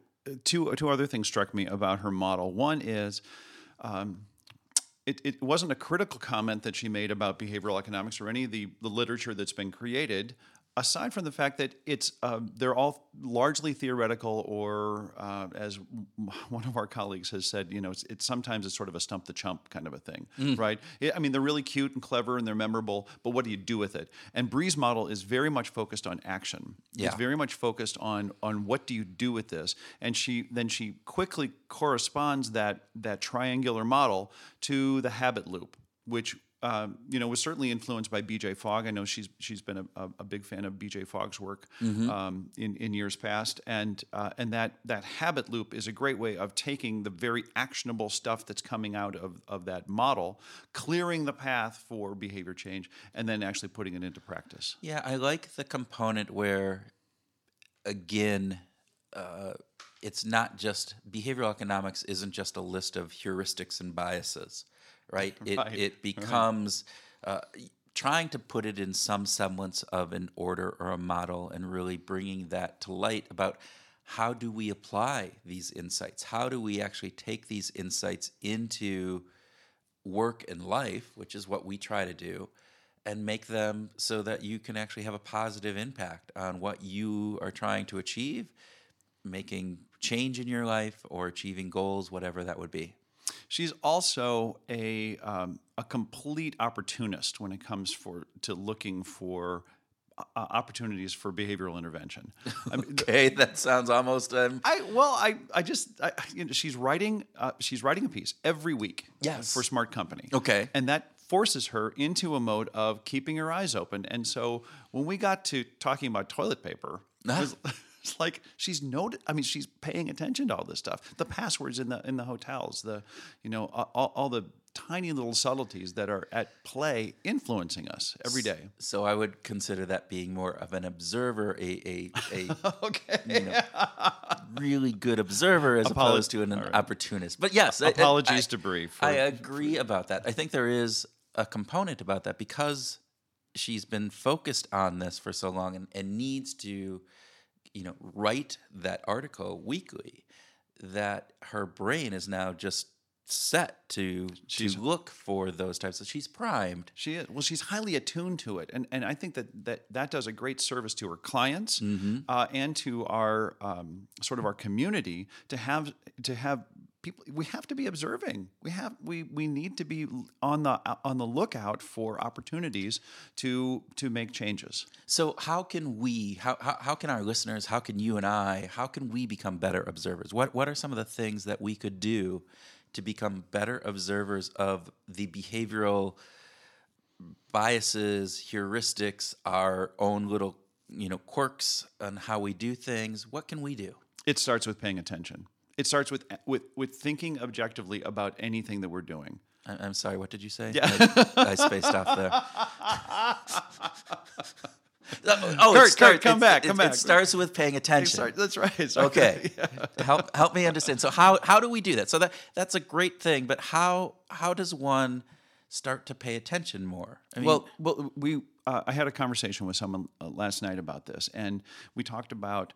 two, two other things struck me about her model. One is, um, it, it wasn't a critical comment that she made about behavioral economics or any of the, the literature that's been created aside from the fact that it's uh, they're all largely theoretical or uh, as one of our colleagues has said you know it's, it's, sometimes it's sort of a stump the chump kind of a thing mm. right it, i mean they're really cute and clever and they're memorable but what do you do with it and bri's model is very much focused on action yeah. it's very much focused on on what do you do with this and she then she quickly corresponds that that triangular model to the habit loop which um, you know, was certainly influenced by B.J. Fogg. I know she's she's been a, a, big fan of B.J. Fogg's work mm-hmm. um, in in years past, and uh, and that that habit loop is a great way of taking the very actionable stuff that's coming out of of that model, clearing the path for behavior change, and then actually putting it into practice. Yeah, I like the component where, again. Uh, it's not just behavioral economics isn't just a list of heuristics and biases right? It right. it becomes uh, trying to put it in some semblance of an order or a model, and really bringing that to light about how do we apply these insights? How do we actually take these insights into work and life, which is what we try to do, and make them so that you can actually have a positive impact on what you are trying to achieve, making change in your life or achieving goals, whatever that would be. She's also a um, a complete opportunist when it comes for to looking for uh, opportunities for behavioral intervention. I mean, okay, that sounds almost. Um... I well, I I just I, you know, she's writing uh, she's writing a piece every week. Yes. for Smart Company. Okay, and that forces her into a mode of keeping her eyes open. And so when we got to talking about toilet paper. It's like she's noted. I mean, she's paying attention to all this stuff. The passwords in the in the hotels, the you know all, all the tiny little subtleties that are at play influencing us every day. So I would consider that being more of an observer, a a, a okay. you know, really good observer as Apolo- opposed to an, right. opportunist. But yes, apologies I, to Bri. I agree about that. I think there is a component about that because she's been focused on this for so long and, and needs to you know, write that article weekly, that her brain is now just set to she's, to look for those types of she's primed she is well she's highly attuned to it and and i think that that that does a great service to her clients mm-hmm. uh, and to our um, sort of our community to have to have people we have to be observing. We have we we need to be on the on the lookout for opportunities to to make changes. So how can we how, how, how can our listeners how can you and i how can we become better observers? What what are some of the things that we could do to become better observers of the behavioral biases heuristics our own little you know quirks on how we do things? What can we do? It starts with paying attention it starts with with with thinking objectively about anything that we're doing. I'm sorry. What did you say? Yeah, I, I spaced off there. oh, Kurt, start, Kurt, come back, come it, back. It starts with paying attention. Start, that's right. Okay, yeah. help help me understand. So how how do we do that? So that that's a great thing, but how how does one start to pay attention more? I mean, well, well, we uh, I had a conversation with someone uh, last night about this, and we talked about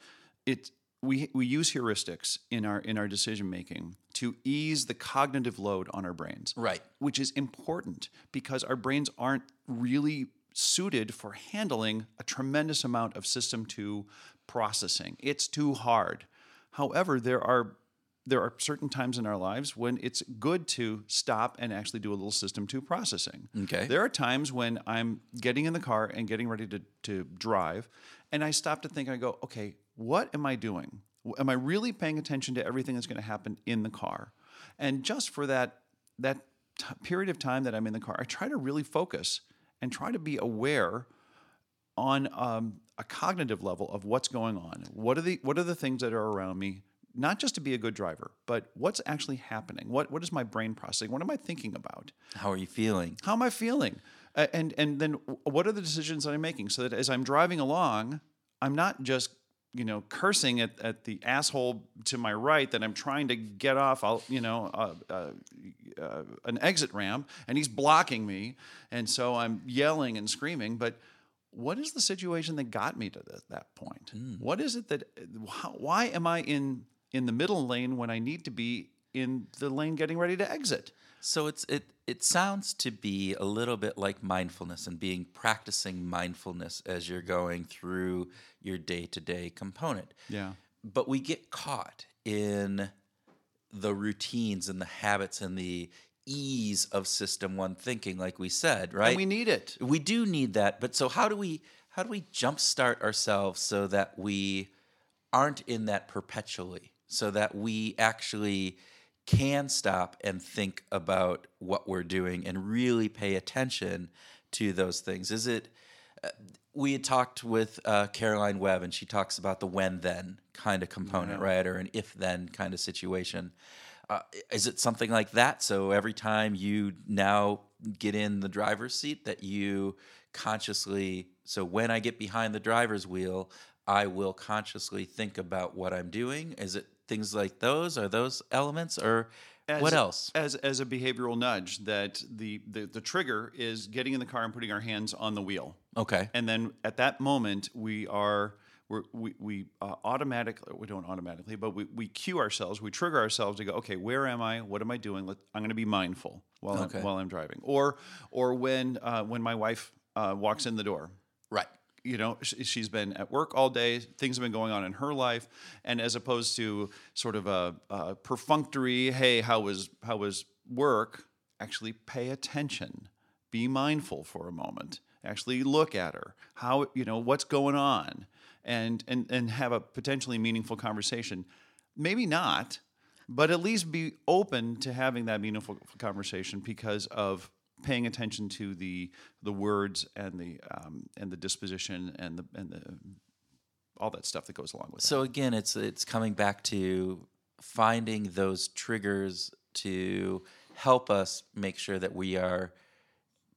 it we, we use heuristics in our in our decision making to ease the cognitive load on our brains. Right. Which is important because our brains aren't really suited for handling a tremendous amount of system 2 processing. It's too hard. However there are there are certain times in our lives when it's good to stop and actually do a little system 2 processing. Okay. There are times when i'm getting in the car and getting ready to, to drive and i stop to think i go okay what am I doing? Am I really paying attention to everything that's going to happen in the car? And just for that that t- period of time that I'm in the car, I try to really focus and try to be aware on um, a cognitive level of what's going on. What are the what are the things that are around me? Not just to be a good driver, but what's actually happening. What what is my brain processing? What am I thinking about? How are you feeling? How am I feeling? Uh, and and then what are the decisions that I'm making so that as I'm driving along, I'm not just you know, cursing at, at the asshole to my right that I'm trying to get off, I'll, you know, uh, uh, uh, an exit ramp, and he's blocking me, and so I'm yelling and screaming. But what is the situation that got me to the, that point? Mm. What is it that? How, why am I in in the middle lane when I need to be in the lane getting ready to exit? So it's it it sounds to be a little bit like mindfulness and being practicing mindfulness as you're going through your day-to-day component. Yeah. But we get caught in the routines and the habits and the ease of system one thinking like we said, right? And we need it. We do need that, but so how do we how do we jumpstart ourselves so that we aren't in that perpetually, so that we actually can stop and think about what we're doing and really pay attention to those things? Is it uh, we had talked with uh, Caroline Webb, and she talks about the when then kind of component, right, or an if then kind of situation. Uh, is it something like that? So every time you now get in the driver's seat, that you consciously, so when I get behind the driver's wheel, I will consciously think about what I'm doing. Is it things like those? Are those elements, or what else? As as a behavioral nudge, that the, the the trigger is getting in the car and putting our hands on the wheel. Okay. And then at that moment, we are we're, we we uh, automatically we don't automatically, but we, we cue ourselves, we trigger ourselves to go. Okay, where am I? What am I doing? Let, I'm going to be mindful while Okay. I'm, while I'm driving. Or or when uh, when my wife uh, walks in the door, Right. You know she's been at work all day things have been going on in her life and as opposed to sort of a, a perfunctory hey how was how was work? Actually pay attention. Be mindful for a moment. Actually look at her. How you know what's going on? And and and have a potentially meaningful conversation. Maybe not but at least be open to having that meaningful conversation because of paying attention to the the words and the um, and the disposition and the and the all that stuff that goes along with it. So again, it's it's coming back to finding those triggers to help us make sure that we are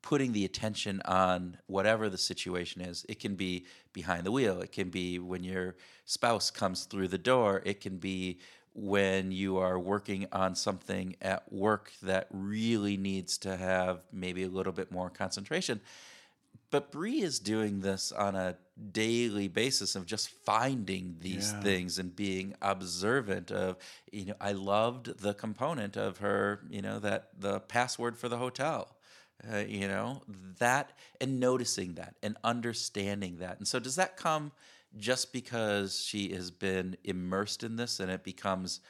putting the attention on whatever the situation is. It can be behind the wheel. It can be when your spouse comes through the door. It can be when you are working on something at work that really needs to have maybe a little bit more concentration. But Bri is doing this on a daily basis of just finding these Yeah. things and being observant of, you know, I loved the component of her, you know, that the password for the hotel, uh, you know, that and noticing that and understanding that. And so does that come just because she has been immersed in this and it becomes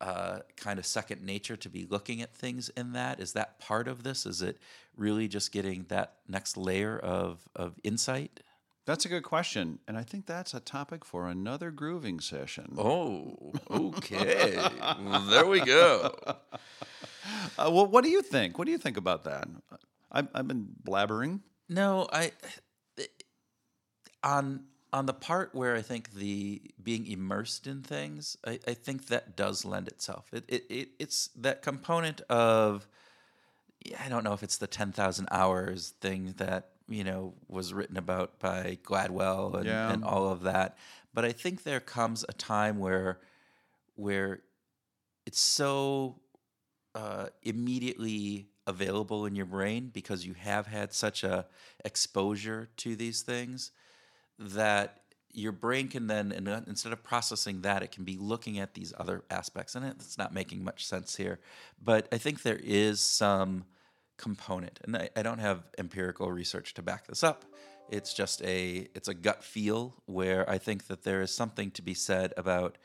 uh, kind of second nature to be looking at things in that? Is that part of this? Is it really just getting that next layer of, of insight? That's a good question, and I think that's a topic for another grooving session. Oh, okay. well, there we go. Uh, well, what do you think? What do you think about that? I've, I've been blabbering. No, I on on the part where I think the being immersed in things, I, I think that does lend itself. It, it, it it's that component of I don't know if it's the ten thousand hours thing that you know was written about by Gladwell and, Yeah. and all of that, but I think there comes a time where where it's so uh, immediately available in your brain because you have had such a exposure to these things that your brain can then uh, instead of processing that it can be looking at these other aspects and it's not making much sense here. But i think there is some component and I, I don't have empirical research to back this up. It's just a it's a gut feel where i think that there is something to be said about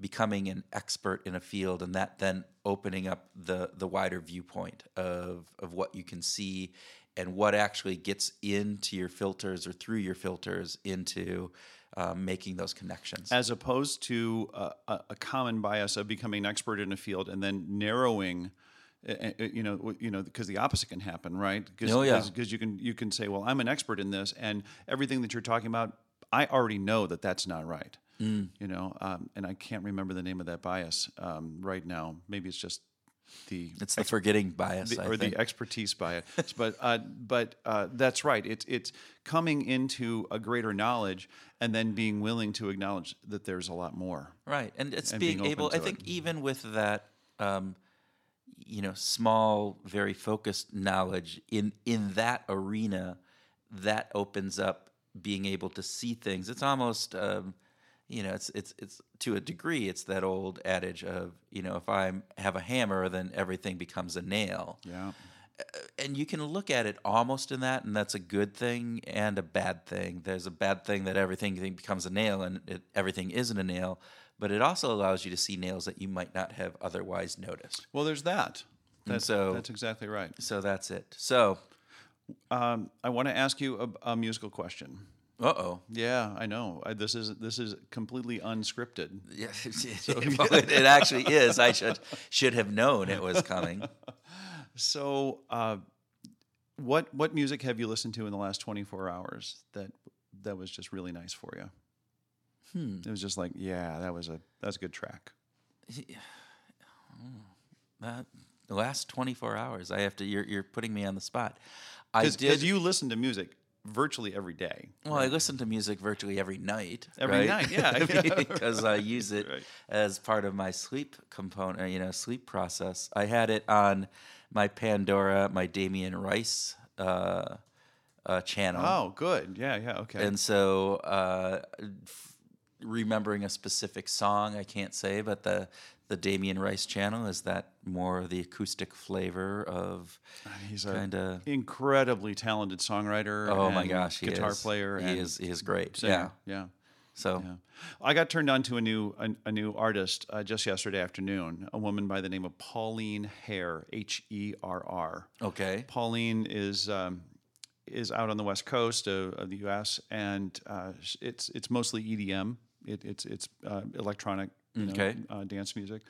becoming an expert in a field and that then opening up the the wider viewpoint of of what you can see and what actually gets into your filters or through your filters into um, making those connections. as opposed to a, a common bias of becoming an expert in a field and then narrowing uh, uh, you know you know because the opposite can happen right because Oh, yeah. Because you can you can say well I'm an expert in this and everything that you're talking about I already know that that's not right Mm. you know um, and I can't remember the name of that bias um, right now maybe it's just the it's the forgetting bias, the, or think. the expertise bias. but uh, but uh, that's right. It's it's coming into a greater knowledge and then being willing to acknowledge that there's a lot more. Right, and it's and being, being able. I think it. even with that, um, you know, small, very focused knowledge in in that arena, that opens up being able to see things. It's almost um, you know, it's it's it's to a degree, it's that old adage of you know, if I have a hammer, then everything becomes a nail. Yeah. And you can look at it almost in that, and that's a good thing and a bad thing. There's a bad thing that everything becomes a nail, and it, everything isn't a nail. But it also allows you to see nails that you might not have otherwise noticed. Well, there's that. That's, so- that's exactly right. So that's it. So, Um, I want to ask you a, a musical question. Uh oh. Yeah, I know. I, this is this is completely unscripted. Yeah, well, it, it actually is. I should should have known it was coming. So, uh, what what music have you listened to in the last 24 hours that that was just really nice for you? Hmm. It was just like, yeah, that was a that's a good track. That, the last 24 hours, I have to. You're you're putting me on the spot. I Because did. you listen to music virtually every day. well, I listen to music virtually every night. Every right? night, yeah. because I use it Right. as part of my sleep component. You know, sleep process. I had it on my Pandora, my Damien Rice uh, uh, channel. Oh, good. Yeah, yeah. Okay. And so, uh, f- remembering a specific song, I can't say, but the the Damien Rice channel is that more of the acoustic flavor of He's a kind of. incredibly talented songwriter. Oh my and gosh, guitar is. player. He is. He is great. singer. Yeah. yeah. So Yeah. I got turned on to a new a, a new artist uh, just yesterday afternoon. A woman by the name of Pauline Herr, H E R R. okay. Pauline is um, is out on the west coast of, of the U.S. and uh, it's it's mostly EDM. It, it's it's uh, electronic you know, Okay. uh, dance music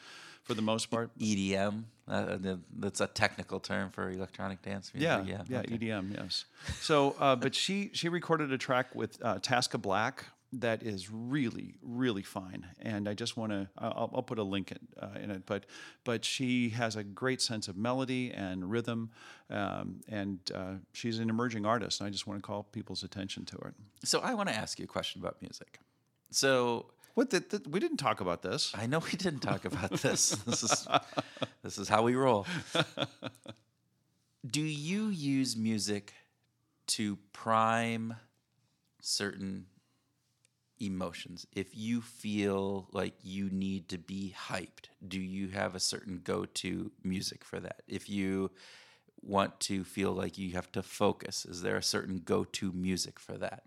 for the most part. EDM. Uh, that's a technical term for electronic dance music. Yeah, Yeah. yeah, okay. EDM, yes. So, uh, but she she recorded a track with uh, Taska Black that is really really fine, and I just want to I'll, I'll put a link in, uh, in it. But but she has a great sense of melody and rhythm, um, and uh, she's an emerging artist. And I just want to call people's attention to it. So I want to ask you a question about music. So What the, the, we didn't talk about this. I know we didn't talk about this. This is this is how we roll. Do you use music to prime certain emotions? If you feel like you need to be hyped, do you have a certain go-to music for that? If you want to feel like you have to focus, is there a certain go-to music for that?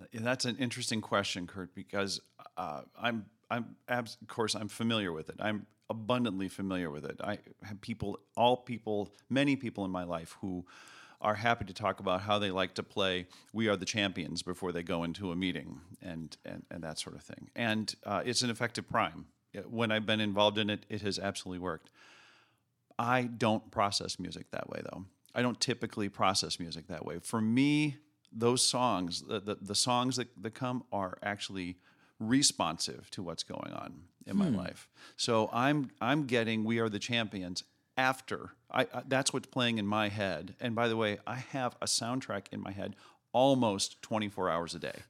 Uh, that's an interesting question, Kurt, because uh, I'm, I'm, abs- of course, I'm familiar with it. I'm abundantly familiar with it. I have people, all people, many people in my life who are happy to talk about how they like to play "We Are the Champions" before they go into a meeting, and and, and that sort of thing. And uh, it's an effective prime. When I've been involved in it, it has absolutely worked. I don't process music that way, though. I don't typically process music that way. For me, those songs, the, the, the songs that, that come are actually responsive to what's going on in my hmm. life. So I'm I'm getting "We Are the Champions" after I, I that's what's playing in my head. And by the way, I have a soundtrack in my head almost 24 hours a day.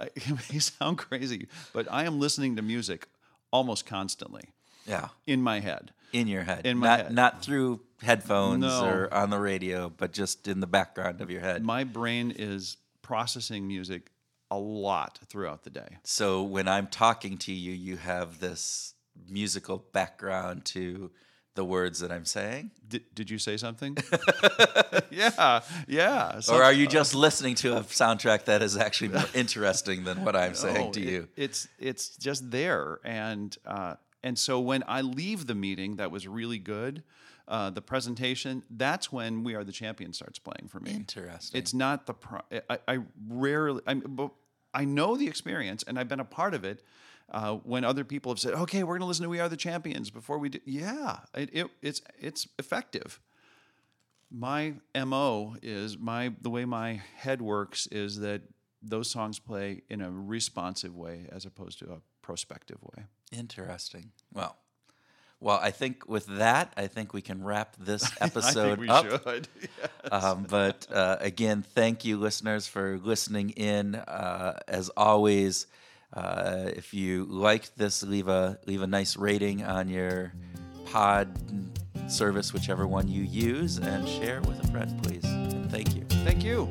It may sound crazy, but I am listening to music almost constantly Yeah. in my head. in your head, In my not head. not through headphones No. or on the radio, but just in the background of your head. My brain is processing music a lot throughout the day. so when I'm talking to you, you have this musical background to the words that I'm saying, Did, did you say something? yeah, yeah. or are you just listening to a soundtrack that is actually more interesting than what I'm saying No, to it- you? it's it's just there, and uh, and so when I leave the meeting, that was really good. Uh, the presentation, that's when "We Are the Champions" starts playing for me. Interesting. It's not the. Pro- I, I rarely. I, but I know the experience, and I've been a part of it. Uh, when other people have said, "Okay, we're going to listen to We Are the Champions," before we do, yeah, it, it, it's it's effective. My mo is my the way my head works is that those songs play in a responsive way as opposed to a prospective way. Interesting. Well, well, I think with that, I think we can wrap this episode I think we up. should. Um, but uh, again, thank you, listeners, for listening in. Uh, as always, uh, if you like this, leave a leave a nice rating on your pod service, whichever one you use, and share with a friend, please. And thank you. Thank you.